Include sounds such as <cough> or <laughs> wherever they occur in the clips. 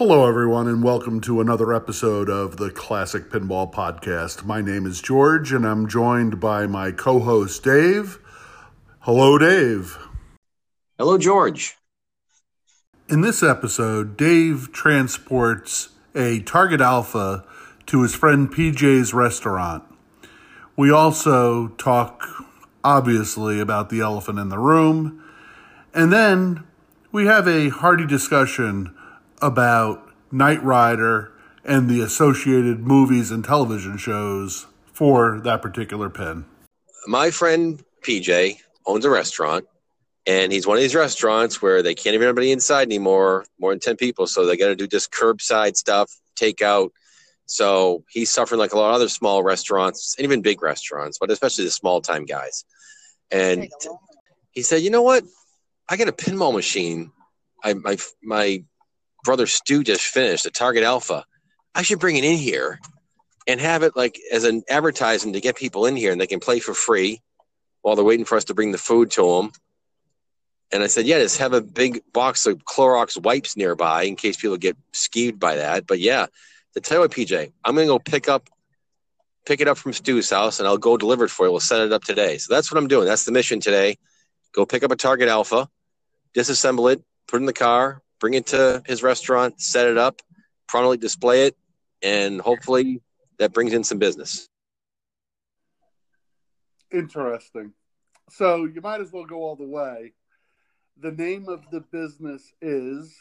Hello, everyone, and welcome to another episode of the Classic Pinball Podcast. My name is George, and I'm joined by my co host, Dave. Hello, Dave. Hello, George. In this episode, Dave transports a Target Alpha to his friend PJ's restaurant. We also talk, obviously, about the elephant in the room, and then we have a hearty discussion about Night Rider and the associated movies and television shows for that particular pin. My friend PJ owns a restaurant, and he's one of these restaurants where they can't even have anybody inside anymore, more than 10 people. So they got to do just curbside stuff, takeout. So he's suffering like a lot of other small restaurants and even big restaurants, but especially the small time guys. And he said, you know what? I got a pinball machine. I, my, my brother Stu just finished, the Target Alpha. I should bring it in here and have it like as an advertisement to get people in here and they can play for free while they're waiting for us to bring the food to them. And I said, yeah, just have a big box of Clorox wipes nearby in case people get skeeved by that. But yeah, to tell you what, PJ, I'm gonna go pick up, pick it up from Stu's house, and I'll go deliver it for you. We'll set it up today. So that's what I'm doing. That's the mission today. Go pick up a Target Alpha, disassemble it, put it in the car, bring it to his restaurant, set it up, prominently display it, and hopefully that brings in some business. Interesting. So you might as well go all the way. The name of the business is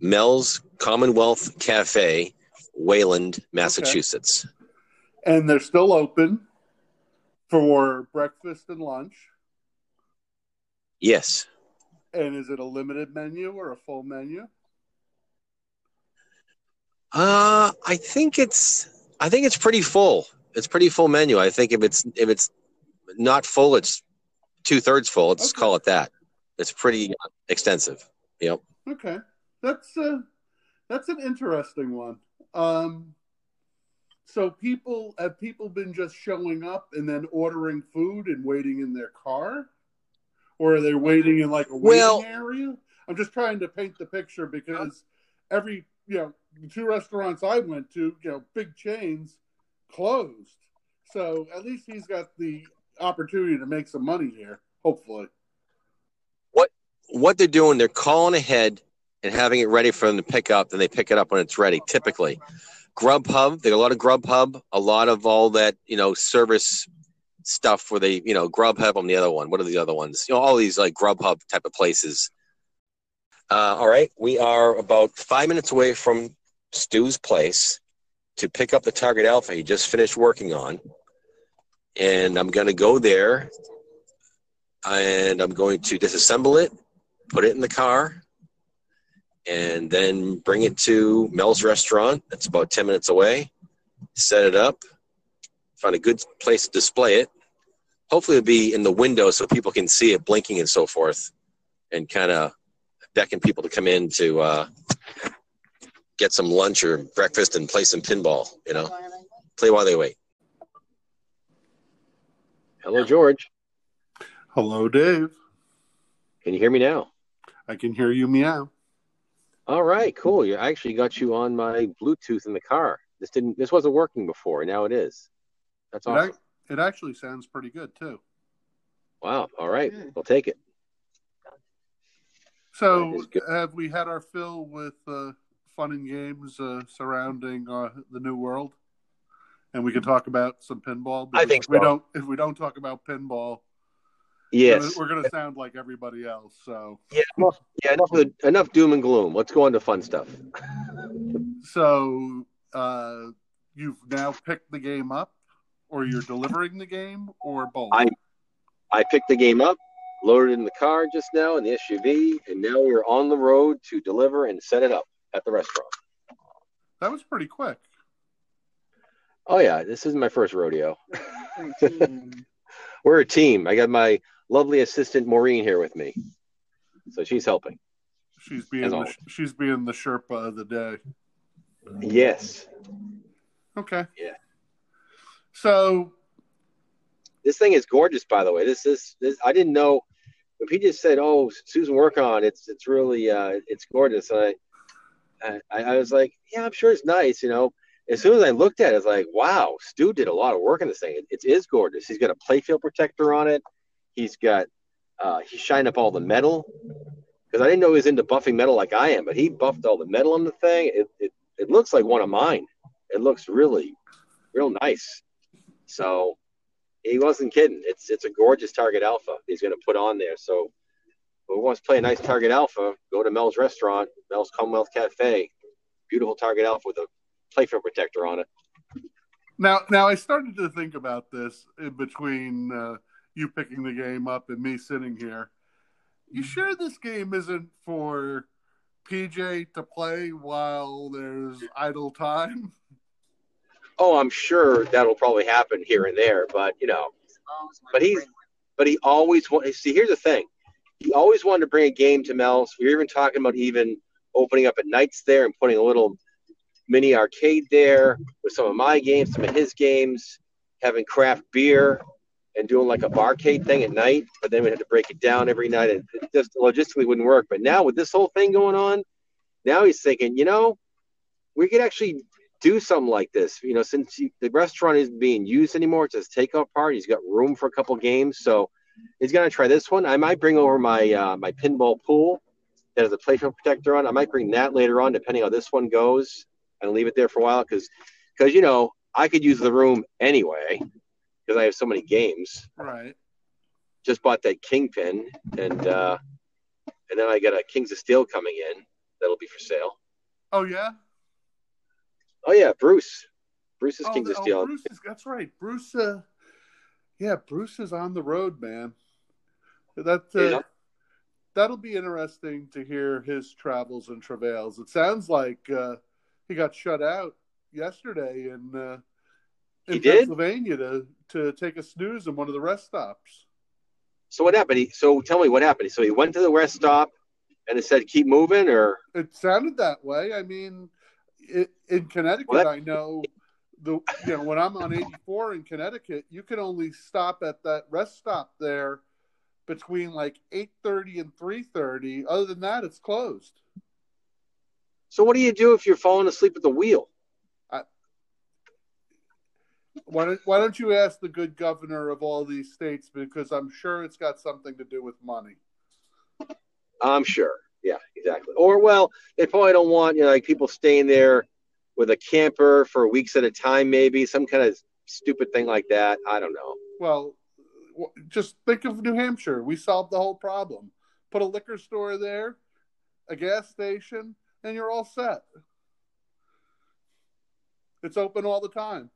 Mel's Commonwealth Cafe, Wayland, Massachusetts. Okay. And they're still open for breakfast and lunch. Yes. And is it a limited menu or a full menu? Uh, I think it's I think it's pretty full. It's pretty full menu. I think if it's if it's not full, it's two thirds full. Let's okay. call it that. It's pretty extensive. Yep. Okay, that's uh, that's an interesting one. Um, so people have people been just showing up and then ordering food and waiting in their car? Or are they waiting in like a waiting well, area? I'm just trying to paint the picture because every you know the two restaurants I went to, you know, big chains closed. So at least he's got the opportunity to make some money here, hopefully. What what they're doing, they're calling ahead and having it ready for them to pick up, then they pick it up when it's ready, typically. Grubhub, they got a lot of Grubhub, a lot of all that, you know, service stuff where they, you know, Grubhub on the other one. What are the other ones? You know, all these like Grubhub type of places. Uh, all right, we are about five minutes away from Stu's place to pick up the Target Alpha he just finished working on, and I'm going to go there, and I'm going to disassemble it, put it in the car, and then bring it to Mel's restaurant. That's about ten minutes away. Set it up, find a good place to display it. Hopefully, it'll be in the window so people can see it blinking and so forth, and kind of beckon people to come in to uh, get some lunch or breakfast and play some pinball. You know, play while they wait. Hello, George. Hello, Dave. Can you hear me now? I can hear you meow. All right, cool. You I actually got you on my Bluetooth in the car. This didn't. This wasn't working before. Now it is. That's awesome. It, it actually sounds pretty good too. Wow. All right. We'll take it. So, have we had our fill with uh, fun and games uh, surrounding uh, the new world? And we can talk about some pinball. I think so. we don't. If we don't talk about pinball, yes, we're going to sound like everybody else. So yeah, yeah, enough of, enough doom and gloom. Let's go on to fun stuff. so, uh, you've now picked the game up or you're delivering the game, or both? I I picked the game up, loaded it in the car just now in the SUV, and now we're on the road to deliver and set it up at the restaurant. That was pretty quick. Oh yeah, this is my first rodeo. <laughs> We're a team. I got my lovely assistant Maureen here with me, so she's helping. She's being the, always. she's being the Sherpa of the day. Yes, Okay. Yeah. So this thing is gorgeous. By the way, this is this. I didn't know when he just said, "Oh, Susan work on it's it's really uh, it's gorgeous." I, I I was like, "Yeah, I'm sure it's nice." You know, as soon as I looked at it, it's like, "Wow, Stu did a lot of work on this thing. It, it is gorgeous. He's got a playfield protector on it. He's got uh, he shined up all the metal because I didn't know he was into buffing metal like I am, but he buffed all the metal on the thing. It it, it looks like one of mine. It looks really real nice. So he wasn't kidding. It's it's a gorgeous Target Alpha he's going to put on there. So who wants to play a nice Target Alpha? Go to Mel's Restaurant, Mel's Commonwealth Cafe. Beautiful Target Alpha with a playfield protector on it. now, now I started to think about this in between uh, you picking the game up and me sitting here. You sure this game isn't for PJ to play while there's idle time? <laughs> Oh, I'm sure that'll probably happen here and there, but you know, But he's- but he always want. See, here's the thing. He always wanted to bring a game to Mel's. We were even talking about even opening up at nights there and putting a little mini arcade there with some of my games, some of his games, having craft beer and doing like a barcade thing at night. But then we had to break it down every night, and it just logistically wouldn't work. But now with this whole thing going on, now he's thinking, you know, we could actually do something like this. You know, since you, the restaurant isn't being used anymore, it's just takeout part. He's got room for a couple games, so he's gonna try this one. I might bring over my uh, my pinball pool that has a playfield protector on. I might bring that later on, depending on how this one goes, and leave it there for a while because because you know I could use the room anyway because I have so many games. Right. Just bought that kingpin, and uh, and then I got a Kings of Steel coming in that'll be for sale. Oh yeah. Oh yeah, Bruce. Bruce is Oh, Kings of oh, Steel. Bruce is, that's right. Bruce. Uh, yeah, Bruce is on the road, man. That uh, on- that'll be interesting to hear his travels and travails. It sounds like uh, he got shut out yesterday in uh, in? Pennsylvania to to take a snooze in one of the rest stops. So what happened? He, so tell me what happened. So he went to the rest stop and it said keep moving, or It sounded that way. I mean, in Connecticut, Well, I know the you know when I'm on 84 in Connecticut, you can only stop at that rest stop there between like 8:30 and 3:30. Other than that, it's closed. so what do you do if you're falling asleep at the wheel? Why don't Why don't you ask the good governor of all these states? Because I'm sure it's got something to do with money. I'm sure. Yeah, exactly. Or well, they probably don't want you know like people staying there with a camper for weeks at a time, maybe some kind of stupid thing like that. I don't know. Well, just think of New Hampshire. We solved the whole problem. Put a liquor store there, a gas station, and you're all set. It's open all the time.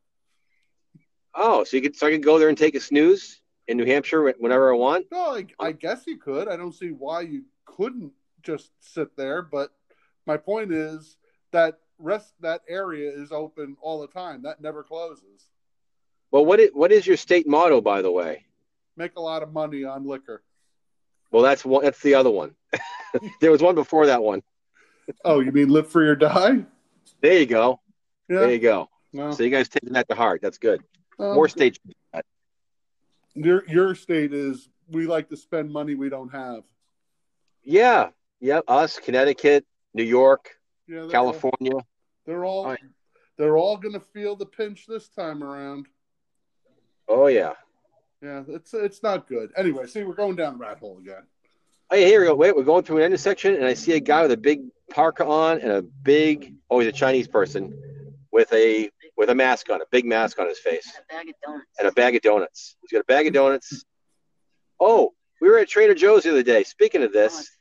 Oh, so you could so I could go there and take a snooze in New Hampshire whenever I want. No, I, I guess you could. I don't see why you couldn't just sit there. But my point is that rest that area is open all the time. That never closes. Well, what is, what is your state motto, by the way? Make a lot of money on liquor. Well, that's one. That's the other one. <laughs> there was one before that one. <laughs> Oh, you mean live free or die? There you go. There you go. No. So you guys taking that to heart. That's good. Um, More states. Your your state is we like to spend money we don't have. Yeah. Yeah. Us, Connecticut, New York, Yeah, they're California. All, they're all Oh, yeah. they're all going to feel the pinch this time around. Oh yeah. Yeah, it's it's not good. Anyway, see, we're going down the rat hole again. Oh, yeah, here we go. Wait, we're going through an intersection, and I see a guy with a big parka on and a big. Oh, he's a Chinese person with a with a mask on, a big mask on his face, bag of donuts. and a bag of donuts. He's got a bag of donuts. Oh, we were at Trader Joe's the other day. Speaking of Oh, this, it's fun.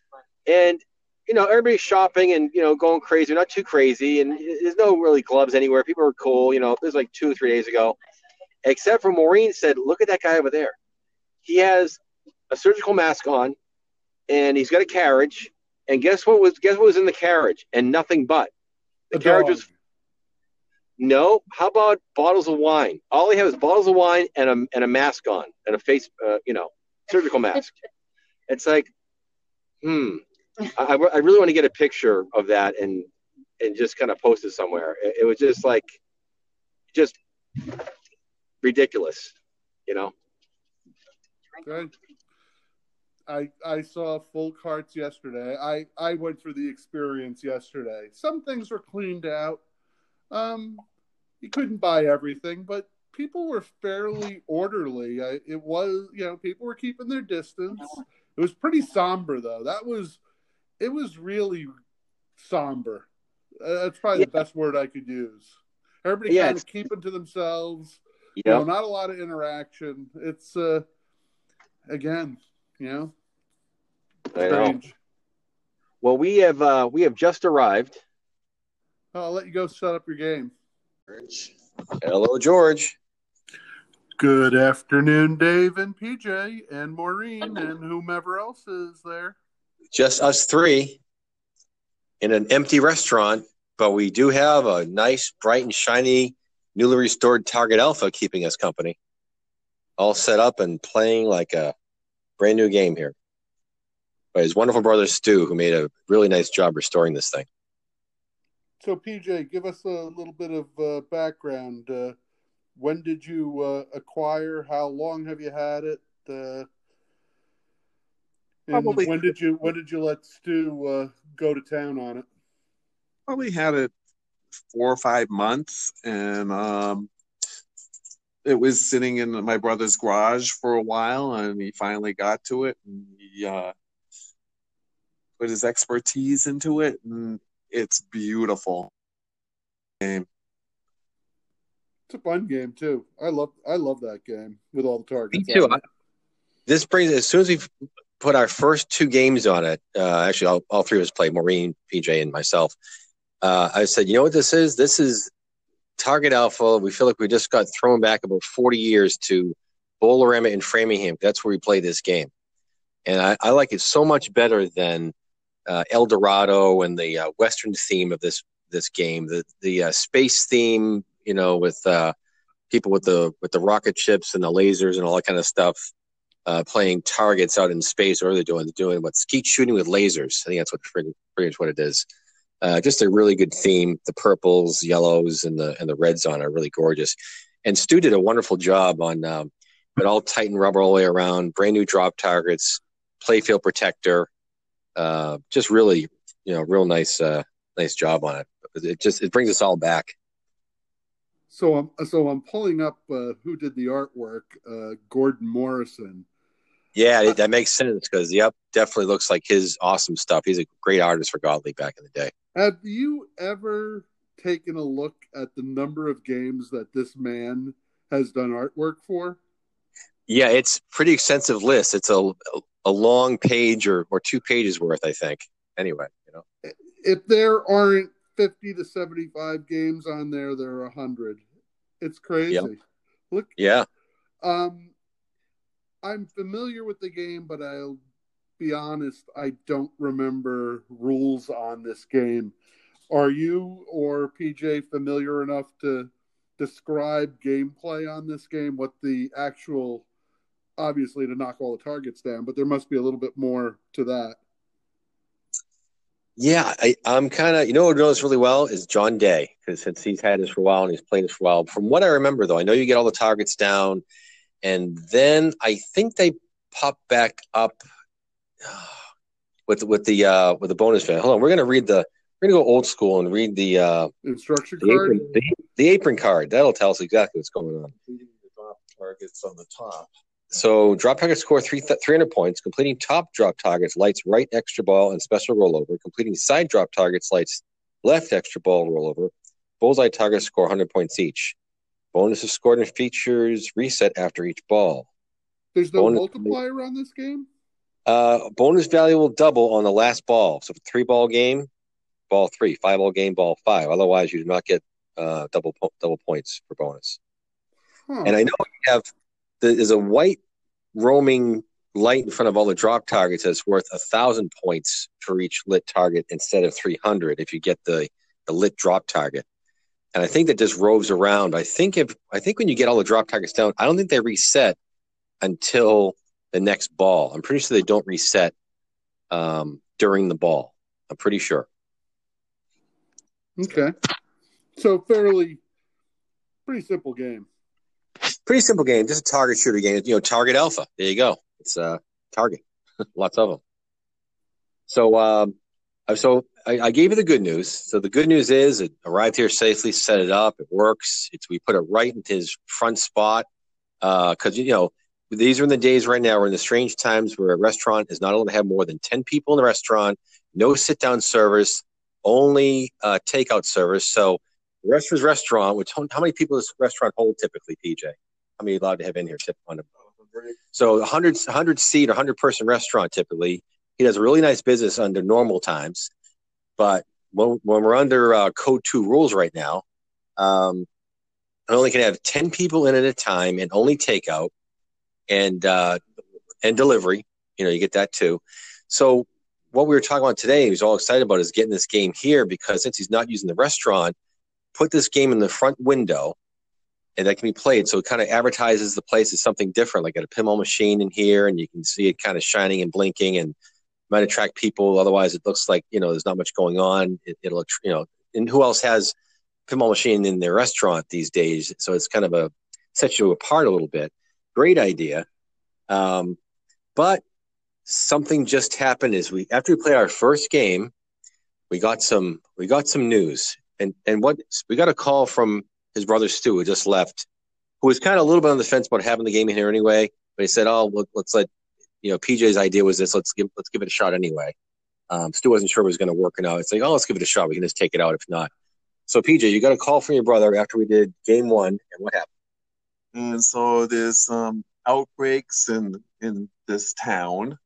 And you know everybody's shopping and you know going crazy. Not too crazy, and there's no really gloves anywhere. People are cool. You know, It was like two or three days ago, except for Maureen said, "Look at that guy over there. He has a surgical mask on, and he's got a carriage. And guess what was guess what was in the carriage? And nothing but the A carriage dog. was No, how about bottles of wine? All he have is bottles of wine and a and a mask on and a face, uh, you know, surgical mask. <laughs> It's like, hmm. I, I really want to get a picture of that and and just kind of post it somewhere. It, it was just like, just ridiculous, you know. Good. I I saw full carts yesterday. I I went through the experience yesterday. Some things were cleaned out. Um, you couldn't buy everything, but people were fairly orderly. I, it was you know people were keeping their distance. It was pretty somber though. That was it was really somber. Uh, that's probably yeah. the best word I could use. Everybody yeah, kind of keeping to themselves. Yep. You know, not a lot of interaction. It's uh again, you know, strange. Know. Well, we have uh we have just arrived. I'll let you go set up your game. Hello, George. Good afternoon, Dave and PJ and Maureen and whomever else is there. Just us three in an empty restaurant, but we do have a nice, bright, and shiny, newly restored Target Alpha keeping us company. All set up and playing like a brand new game here by his wonderful brother Stu, who made a really nice job restoring this thing. So, PJ, give us a little bit of uh, background. Uh, when did you uh, acquire? How long have you had it? Probably. When did you When did you let Stu uh, go to town on it? Probably had it four or five months, and um, it was sitting in my brother's garage for a while, and he finally got to it, and he uh, put his expertise into it, and it's beautiful. Game. It's a fun game too. I love I love that game with all the targets. Me too. I, this brings as soon as we put our first two games on it. Uh, actually, all, all three of us played. Maureen, PJ, and myself. Uh, I said, you know what this is? This is Target Alpha. We feel like we just got thrown back about 40 years to Bowl-O-Rama in Framingham. That's where we play this game. And I, I like it so much better than uh, El Dorado and the uh, Western theme of this this game, the the uh, space theme, you know, with uh, people with the with the rocket ships and the lasers and all that kind of stuff, uh, playing targets out in space. Or they're doing they're doing what skeet shooting with lasers. I think that's what pretty, pretty much what it is. Uh, just a really good theme. The purples, yellows, and the and the reds on are really gorgeous. And Stu did a wonderful job on um, it all Titan rubber all the way around, brand new drop targets, playfield protector, uh, just really, you know, real nice, uh, nice job on it. It just it brings us all back. So I'm so I'm pulling up uh, who did the artwork. Uh, Gordon Morrison. Yeah, that makes sense because yep, definitely looks like his awesome stuff. He's a great artist for Gottlieb back in the day. Have you ever taken a look at the number of games that this man has done artwork for? Yeah, it's pretty extensive list. It's a a long page or, or two pages worth, I think. Anyway, you know, if there aren't fifty to seventy five games on there, there are hundred. It's crazy. Yep. Look, yeah. Um, I'm familiar with the game, but I'll be honest, I don't remember rules on this game. Are you or PJ familiar enough to describe gameplay on this game? What the actual obviously to knock all the targets down, but there must be a little bit more to that. Yeah, I, am kind of, you know, who knows really well is John Day, because since he's had this for a while and he's played this for a while. From what I remember, though, I know you get all the targets down, and then I think they pop back up with with the uh, with the bonus fan. Hold on, we're gonna read the we're gonna go old school and read the uh, instruction the card, apron, the, the, apron card. That'll tell us exactly what's going on. The drop Targets on the top. So drop target score three, 300 points. Completing top drop targets lights right extra ball and special rollover. Completing side drop targets lights left extra ball rollover. Bullseye targets score 100 points each. Bonuses scored and features reset after each ball. There's no bonus multiplier on this game? Uh, bonus value will double on the last ball. So three ball game, ball three. Five ball game, ball five. Otherwise, you do not get uh, double double points for bonus. Huh. And I know you have there's a white roaming light in front of all the drop targets that's worth a thousand points for each lit target instead of 300 if you get the, the lit drop target. And I think that just roves around. I think if I think when you get all the drop targets down, I don't think they reset until the next ball. I'm pretty sure they don't reset um, during the ball. I'm pretty sure. Okay. So fairly, pretty simple game. Pretty simple game, just a target shooter game. You know, target alpha. There you go. It's a uh, target. <laughs> Lots of them. So, um, so I, I, gave you the good news. So the good news is it arrived here safely, set it up, it works. It's we put it right into his front spot because uh, you know these are in the days right now. We're in the strange times where a restaurant is not allowed to have more than ten people in the restaurant, no sit down service, only uh, takeout service. So the restaurant's restaurant, which how many people does restaurant hold typically, PJ? How many allowed to have in here? On a, so 100, 100 seat, 100 person restaurant typically. He does a really nice business under normal times, but when, when we're under uh, code two rules right now, um, I only can have 10 people in at a time and only takeout and, uh, and delivery. You know, you get that too. So what we were talking about today, he was all excited about is getting this game here because since he's not using the restaurant, put this game in the front window and that can be played. So it kind of advertises the place as something different, like at a pinball machine in here, and you can see it kind of shining and blinking and might attract people. Otherwise, it looks like, you know, there's not much going on. It, will you know, and who else has pinball machine in their restaurant these days? So it's kind of a sets you apart a little bit. Great idea. Um, but something just happened is we after we played our first game, we got some we got some news. And and what we got a call from his brother Stu, who just left, who was kind of a little bit on the fence about having the game in here anyway. But he said, "Oh, look let's let you know." PJ's idea was this: let's give let's give it a shot anyway. Um, Stu wasn't sure it was going to work or not. It's like, oh, let's give it a shot. We can just take it out if not. So, PJ, you got a call from your brother after we did game one, and what happened? And so there's some outbreaks in in this town,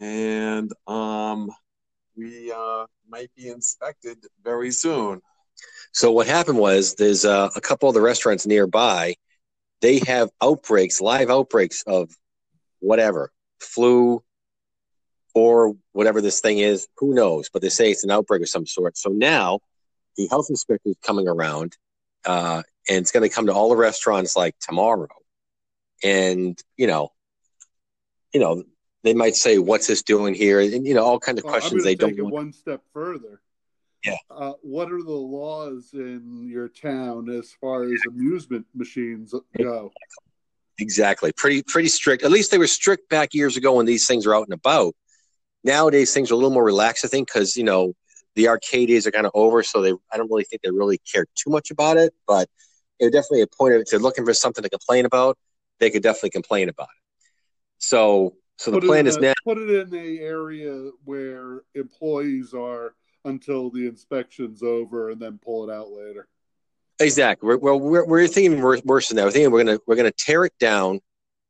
and um, we uh, might be inspected very soon. So what happened was there's uh, a couple of the restaurants nearby. They have outbreaks, live outbreaks of whatever flu or whatever this thing is. Who knows? But they say it's an outbreak of some sort. So now the health inspector is coming around, uh, and it's going to come to all the restaurants like tomorrow. And you know, you know, they might say, "What's this doing here?" And you know, all kinds of well, questions they don't. want. one step further. Yeah. Uh, what are the laws in your town as far as amusement machines go? Exactly. Pretty pretty strict. At least they were strict back years ago when these things were out and about. Nowadays things are a little more relaxed, I think, because you know the arcade days are kind of over, so they I don't really think they really care too much about it. But it definitely a point of if they're looking for something to complain about, they could definitely complain about it. So so the plan is now put it in the area where employees are until the inspection's over and then pull it out later. Exactly. We're, well, we're, we're thinking worse than that. We're thinking we're gonna we're gonna tear it down,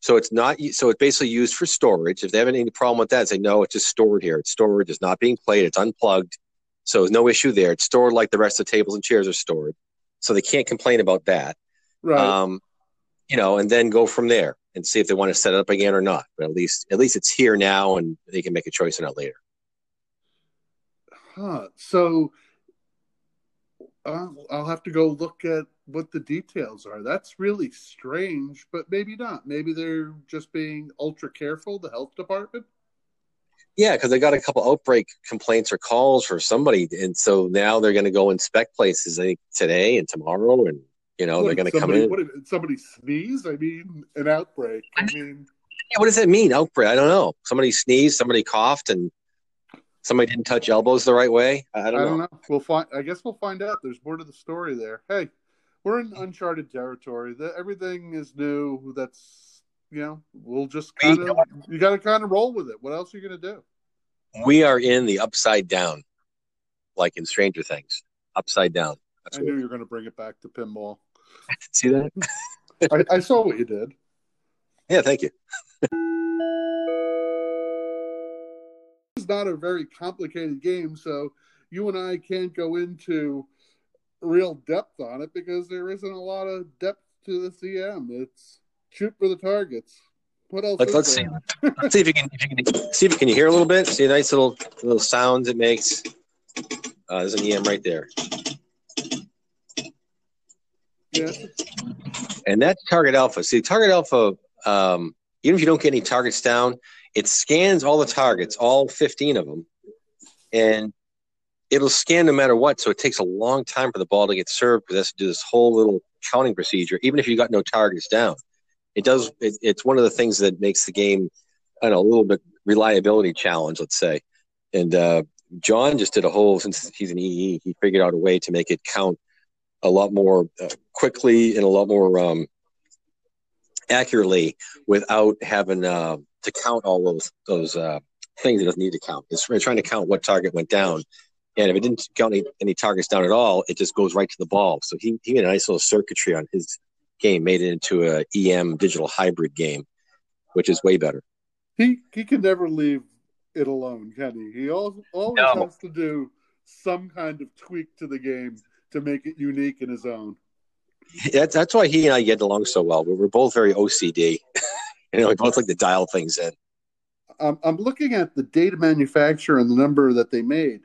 so it's not so it's basically used for storage. If they have any problem with that, say no, it's just stored here. It's storage. It's not being played. It's unplugged, so there's no issue there. It's stored like the rest of the tables and chairs are stored, so they can't complain about that. Right. Um, you know, and then go from there and see if they want to set it up again or not. But at least at least it's here now, and they can make a choice on it later. Huh. So I'll, I'll have to go look at what the details are. That's really strange, but maybe not. Maybe they're just being ultra careful, the health department. Yeah, because they got a couple outbreak complaints or calls for somebody, and so now they're going to go inspect places. I think today and tomorrow, and you know what, they're going to come in. What somebody sneeze? I mean, an outbreak. I mean, yeah, what does that mean? Outbreak? I don't know. Somebody sneezed. Somebody coughed, and somebody didn't touch elbows the right way. I don't, I don't know. know. We'll find. I guess we'll find out. There's more to the story there. Hey, we're in uncharted territory. The, everything is new. That's you know. We'll just kind of. You got to kind of roll with it. What else are you going to do? We are in the upside down, like in Stranger Things. Upside down. That's I knew you were going to bring it back to pinball. <laughs> See that? <laughs> I, I saw what you did. Yeah, thank you. Not a very complicated game, so you and I can't go into real depth on it because there isn't a lot of depth to the CM. It's shoot for the targets. What else? Let's, let's see. <laughs> let's see if you can, if you can <laughs> see if you can hear a little bit. See a nice little little sounds it makes. Uh, there's an EM right there. Yeah. and that's target alpha. See, target alpha, um, even if you don't get any targets down, it scans all the targets, all 15 of them, and it'll scan no matter what. So it takes a long time for the ball to get served because it has to do this whole little counting procedure, even if you got no targets down. It does. It, it's one of the things that makes the game, I know, a little bit reliability challenge, let's say. And uh, John just did a whole since he's an EE, he figured out a way to make it count a lot more uh, quickly and a lot more um, accurately without having uh, to count all those those uh, things it doesn't need to count. It's trying to count what target went down, and if it didn't count any, any targets down at all, it just goes right to the ball. So he he made a nice little circuitry on his game, made it into a EM digital hybrid game, which is way better. He he can never leave it alone, can he? He always, always No. has to do some kind of tweak to the game to make it unique in his own. That's that's why he and I get along so well. We're, we're both very OCD. <laughs> you know, we both like to dial things in. I'm, I'm looking at the data manufacturer and the number that they made.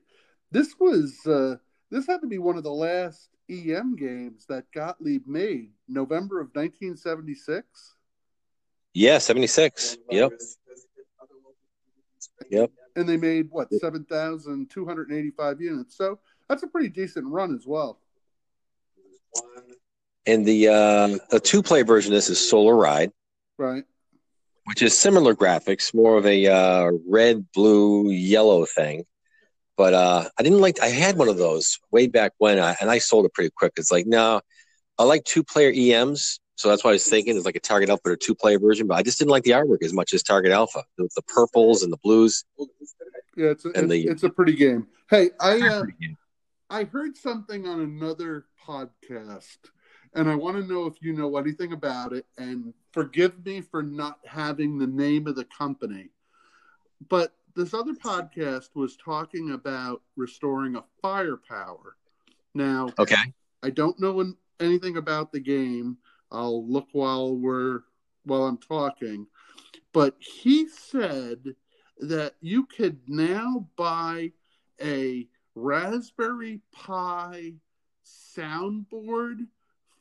This was uh, this had to be one of the last EM games that Gottlieb made, November of 1976. Yeah, seventy six. Yep. Yep. And they made what 7,285 units. So that's a pretty decent run as well. And the uh, the two play version of this is Solar Ride, Right. Which is similar graphics, more of a uh, red, blue, yellow thing. But uh, I didn't like. I had one of those way back when, I, and I sold it pretty quick. It's like no, I like two player EMs, so that's what I was thinking. It's like a Target Alpha or two player version, but I just didn't like the artwork as much as Target Alpha. The, the purples and the blues. Yeah, it's a, And it's, the- it's a pretty game. Hey, I uh, I heard something on another podcast, and I want to know if you know anything about it. And forgive me for not having the name of the company, but this other podcast was talking about restoring a firepower. Now, Okay. I don't know anything about the game. I'll look while we're while I'm talking. But he said that you could now buy a Raspberry Pi soundboard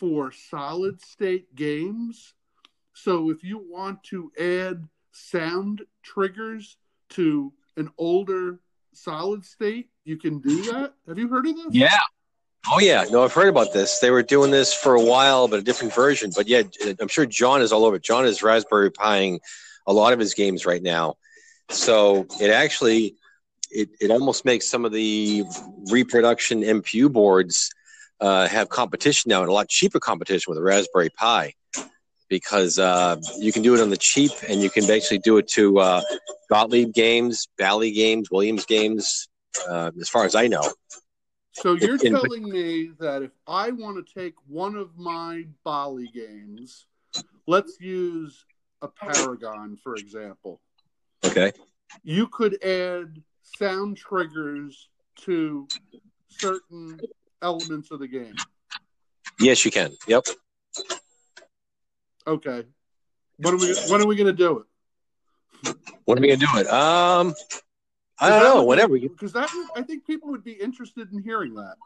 for solid state games. So if you want to add sound triggers to an older solid state, you can do that. Have you heard of this? Yeah. Oh yeah. No, I've heard about this. They were doing this for a while, but a different version. But yeah, I'm sure John is all over. it. John is Raspberry Piing a lot of his games right now. So it actually it, it almost makes some of the reproduction MPU boards uh, have competition now and a lot cheaper competition with a Raspberry Pi because uh, you can do it on the cheap and you can basically do it to uh, Gottlieb games, Bally games, Williams games, uh, as far as I know. So you're in- telling me that if I want to take one of my Bally games, let's use a Paragon, for example, Okay. you could add sound triggers to certain elements of the game. Yes, you can. Yep. Okay. When are we when are we gonna do it? When are we gonna do it? Um, I don't know. Whenever. you- Because that would, I think people would be interested in hearing that.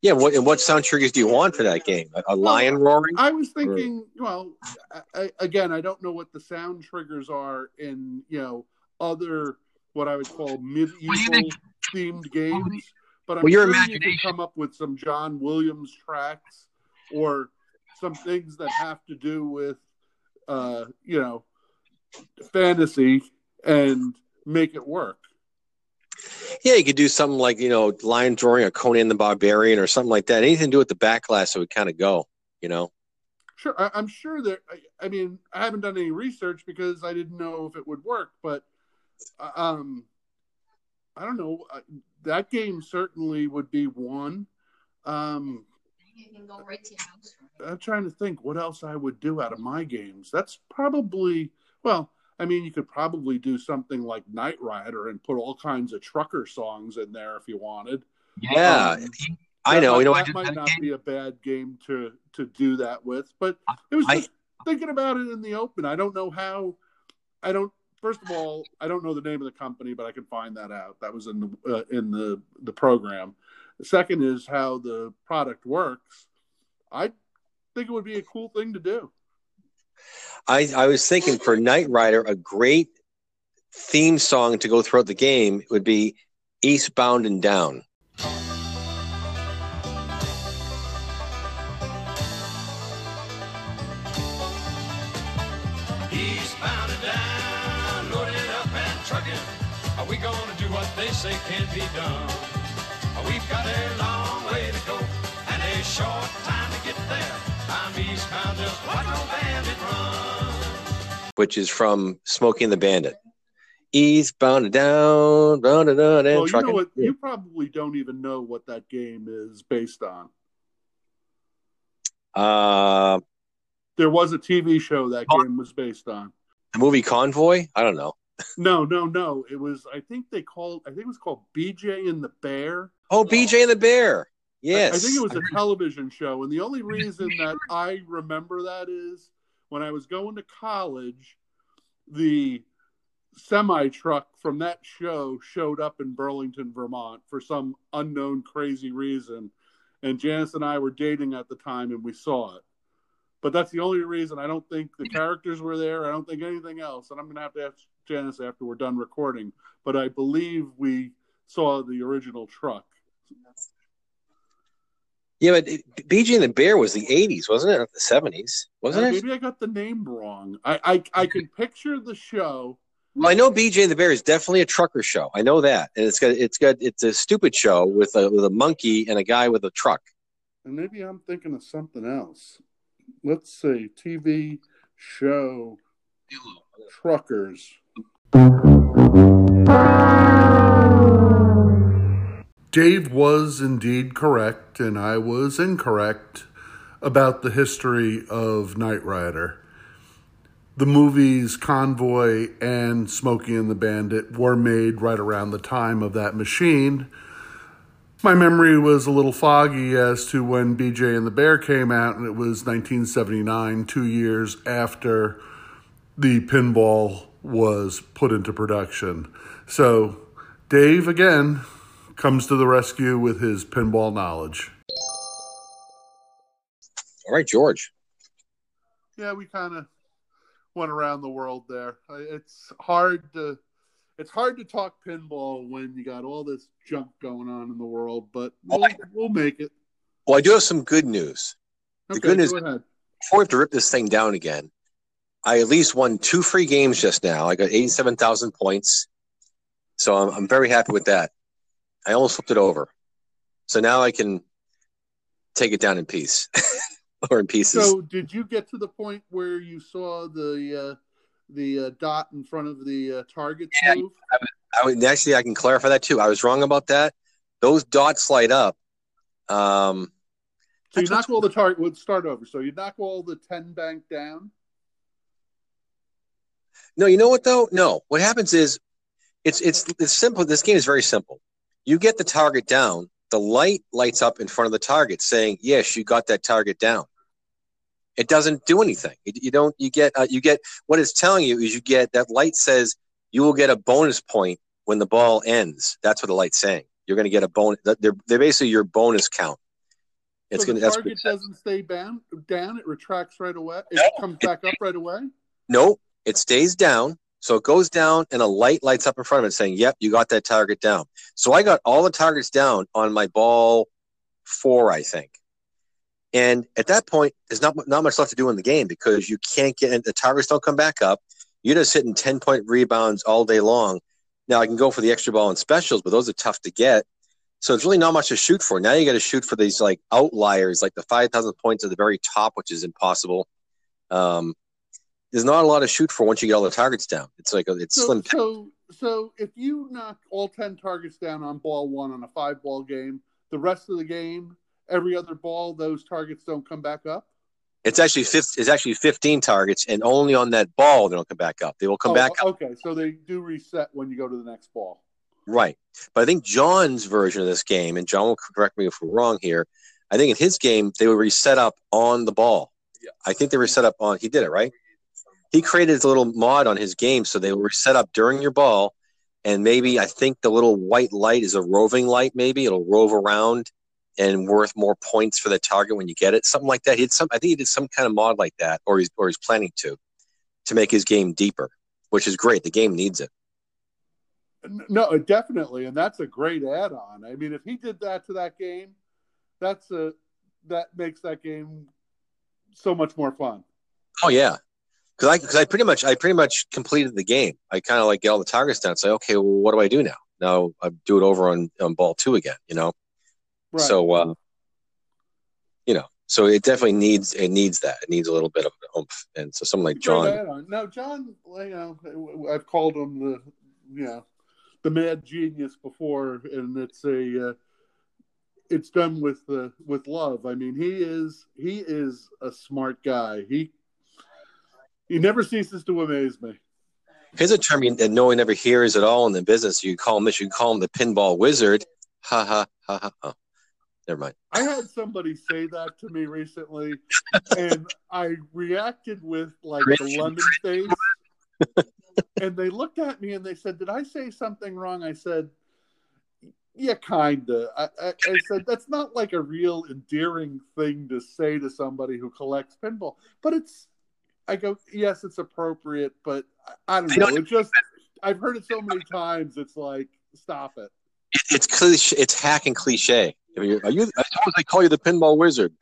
Yeah. What and what sound triggers do you want for that game? A, a lion roaring? I was thinking, well, I, I, again, I don't know what the sound triggers are in you know other what I would call medieval themed games, but I'm Well, your sure you imagination. can come up with some John Williams tracks or some things that have to do with uh, you know fantasy and make it work. Yeah, you could do something like you know lion drawing or Conan the Barbarian or something like that. Anything to do with the backglass, it would kind of go. You know. Sure, I, I'm sure that. I, I mean, I haven't done any research because I didn't know if it would work, but uh, um, I don't know. That game certainly would be one. Um, You can right to your house. I'm trying to think what else I would do out of my games. That's probably well. I mean, you could probably do something like Night Rider and put all kinds of trucker songs in there if you wanted. Yeah, Um, I know. might- you know, that did might that not game. be a bad game to to do that with, but it was I- just thinking about it in the open. I don't know how. I don't. First of all, I don't know the name of the company, but I can find that out. That was in the uh, in the the program. The second is how the product works. I think it would be a cool thing to do. I, I was thinking for Night Rider, a great theme song to go throughout the game would be Eastbound and Down. Say can't be done? We've got a long way to go and a short time to get there. I'm eastbound, just watch no bandit run. which is from Smokey and the Bandit. Eastbound and down, down and down, and Well, you know trucking. what? You probably don't even know what that game is based on. Uh, There was a TV show that game was based on. the movie Convoy. I don't know. No, no, no. It was. I think they called. I think it was called BJ and the Bear. Oh, BJ and the Bear. Yes, I think it was a television show, and the only reason that I remember that is when I was going to college, the semi truck from that show showed up in Burlington, Vermont, for some unknown crazy reason, and Janice and I were dating at the time, and we saw it. But that's the only reason. I don't think the characters were there. I don't think anything else, and I'm gonna have to ask Janice after we're done recording. But I believe we saw the original truck. Yeah, but it- BJ and the Bear was the '80s, wasn't it? Not the '70s, wasn't Uh, it? Maybe I got the name wrong. I, I I can picture the show. Well, I know BJ and the Bear is definitely a trucker show. I know that, and it's got it's got it's a stupid show with a with a monkey and a guy with a truck. And maybe I'm thinking of something else. Let's see. TV show Truckers. Dave was indeed correct, and I was incorrect about the history of Night Rider. The movies Convoy and Smokey and the Bandit were made right around the time of that machine. My memory was a little foggy as to when BJ and the Bear came out, and it was 1979, two years after the pinball was put into production. So, Dave again comes to the rescue with his pinball knowledge. All right, George. Yeah, we kind of went around the world there. It's hard to it's hard to talk pinball when you got all this junk going on in the world, but we'll, we'll make it. Well, I do have some good news. The Okay, good news- go ahead. Before we have to rip this thing down again, I at least won two free games just now. I got eighty-seven thousand points, so I'm I'm very happy with that. I almost flipped it over, so now I can take it down in peace <laughs> or in pieces. So, did you get to the point where you saw the uh, the uh, dot in front of the uh, target Yeah, move? I would, actually, I can clarify that too. I was wrong about that. Those dots light up. Um, So you knock all the target. Let's start over. So you knock all the ten bank down. No, you know what though? No. What happens is, it's it's it's simple. This game is very simple. You get the target down. The light lights up in front of the target, saying, "Yes, you got that target down." It doesn't do anything. It, you don't. You get. Uh, you get. What it's telling you is you get that light says you will get a bonus point when the ball ends. That's what the light's saying. You're going to get a bonus. They're they're basically your bonus count. It's so going the to. Target doesn't stay down. Down. It retracts right away. It No. comes back up right away. No, it stays down. So it goes down and a light lights up in front of it saying, Yep, you got that target down. So I got all the targets down on my ball four, I think. And at that point, there's not not much left to do in the game because you can't get in, the targets don't come back up. You're just hitting 10 point rebounds all day long. Now I can go for the extra ball and specials, but those are tough to get. So it's really not much to shoot for. Now you got to shoot for these like outliers, like the 5,000 points at the very top, which is impossible. Um, there's not a lot to shoot for once you get all the targets down. It's like a, it's So, slim. so, so if you knock all ten targets down on ball one on a five ball game, the rest of the game, every other ball, those targets don't come back up. It's actually fif- it's actually 15 targets, and only on that ball they don't come back up. They will come Oh, back up. Okay, so they do reset when you go to the next ball. Right. But I think John's version of this game, and John will correct me if we're wrong here. I think in his game they were reset up on the ball. I think they were set up on. He did it right. He created a little mod on his game, so they were set up during your ball, and maybe I think the little white light is a roving light. Maybe it'll rove around and worth more points for the target when you get it. Something like that. He did some. I think he did some kind of mod like that, or he's or he's planning to, to make his game deeper, which is great. The game needs it. No, definitely, and that's a great add-on. I mean, if he did that to that game, that's a that makes that game so much more fun. Oh yeah, because I because I pretty much I pretty much completed the game. I kind of like get all the targets down. Say, okay, well, what do I do now? Now I do it over on on ball two again. You know. Right. So, uh, you know, so it definitely needs it needs that. It needs a little bit of oomph, and so someone like John. No, John, you know, I've called him the, you know, the mad genius before, and it's a, uh, it's done with uh, with love. I mean, he is he is a smart guy. He he never ceases to amaze me. here's a term you, that no one ever hears at all in the business. You call him this. You call him the pinball wizard. Ha ha ha ha. Oh, never mind. I had somebody say that to me recently, and I reacted with like the. London face. and they looked at me and they said, "Did I say something wrong?" I said, "Yeah, kinda." I, I, I said, "That's not like a real endearing thing to say to somebody who collects pinball, but it's." I go, "Yes, it's appropriate, but I, I don't They know. don't- It's just I've heard it so many times. It's like, stop it." It, it's cliche. It's hack and cliche. Are you? Are you I suppose they call you the pinball wizard.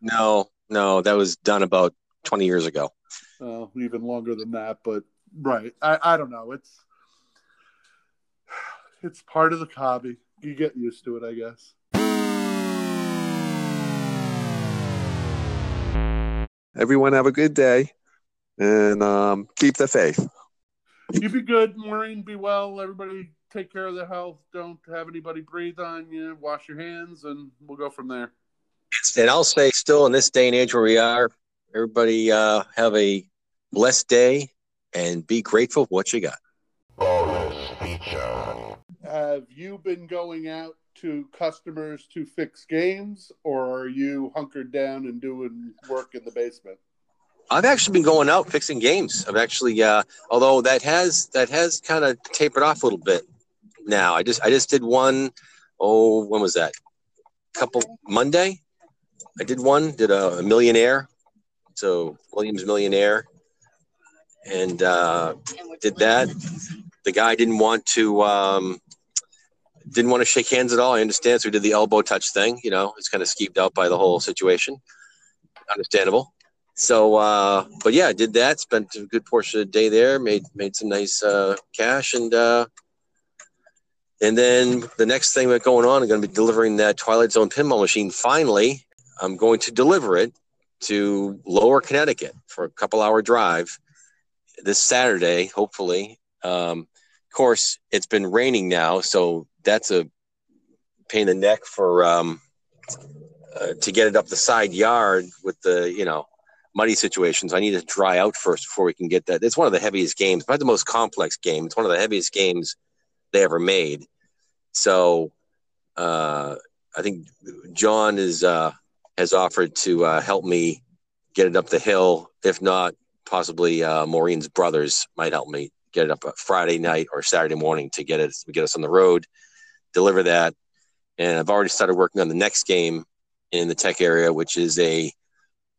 No, no, that was done about twenty years ago. uh, even longer than that. But right, I, I don't know. It's it's part of the hobby. You get used to it, I guess. Everyone have a good day, and um, keep the faith. You be good, Maureen. Be well. Everybody, take care of their health. Don't have anybody breathe on you. Wash your hands, and we'll go from there. And I'll say, still in this day and age where we are, everybody uh, have a blessed day and be grateful for what you got. Have you been going out to customers to fix games, or are you hunkered down and doing work in the basement? I've actually been going out fixing games. I've actually, uh, although that has that has kind of tapered off a little bit now. I just I just did one. Oh, when was that? Couple Monday. I did one. Did a, a millionaire. So Williams Millionaire, and uh, did that. The guy didn't want to um, didn't want to shake hands at all. I understand. So we did the elbow touch thing. You know, it's kind of skeeved out by the whole situation. Understandable. So, uh, but yeah, I did that. Spent a good portion of the day there. Made made some nice uh, cash, and uh, and then the next thing that's going on, I'm going to be delivering that Twilight Zone pinball machine. Finally, I'm going to deliver it to Lower Connecticut for a couple hour drive this Saturday, hopefully. Um, of course, it's been raining now, so that's a pain in the neck for um, uh, to get it up the side yard with the you know muddy situations. I need to dry out first before we can get that. It's one of the heaviest games, not the most complex game. It's one of the heaviest games they ever made. So uh, I think John is uh, has offered to uh, help me get it up the hill. If not, possibly uh, Maureen's brothers might help me get it up Friday night or Saturday morning to get it get us on the road, deliver that. And I've already started working on the next game in the tech area, which is a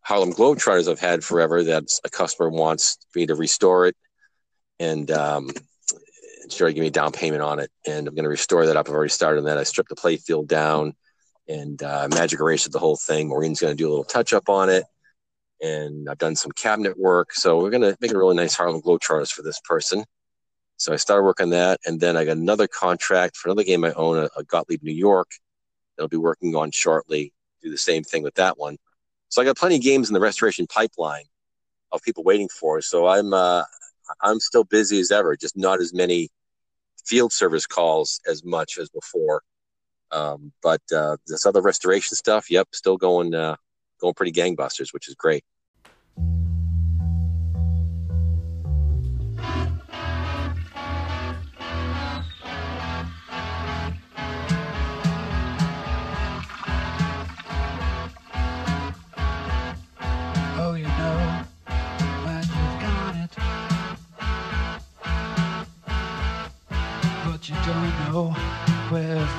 Harlem Globetrotters I've had forever that a customer wants me to restore it and um, sure give me a down payment on it. And I'm going to restore that up. I've already started on that. I stripped the play field down and uh, magic erased the whole thing. Maureen's going to do a little touch up on it. And I've done some cabinet work. So we're going to make a really nice Harlem Globetrotters for this person. So I started working on that. And then I got another contract for another game I own, a, a Gottlieb, New York, I'll be working on shortly. Do the same thing with that one. So I got plenty of games in the restoration pipeline of people waiting for. So I'm uh, I'm still busy as ever, just not as many field service calls as much as before. Um, but uh, this other restoration stuff, yep, still going uh, going pretty gangbusters, which is great. But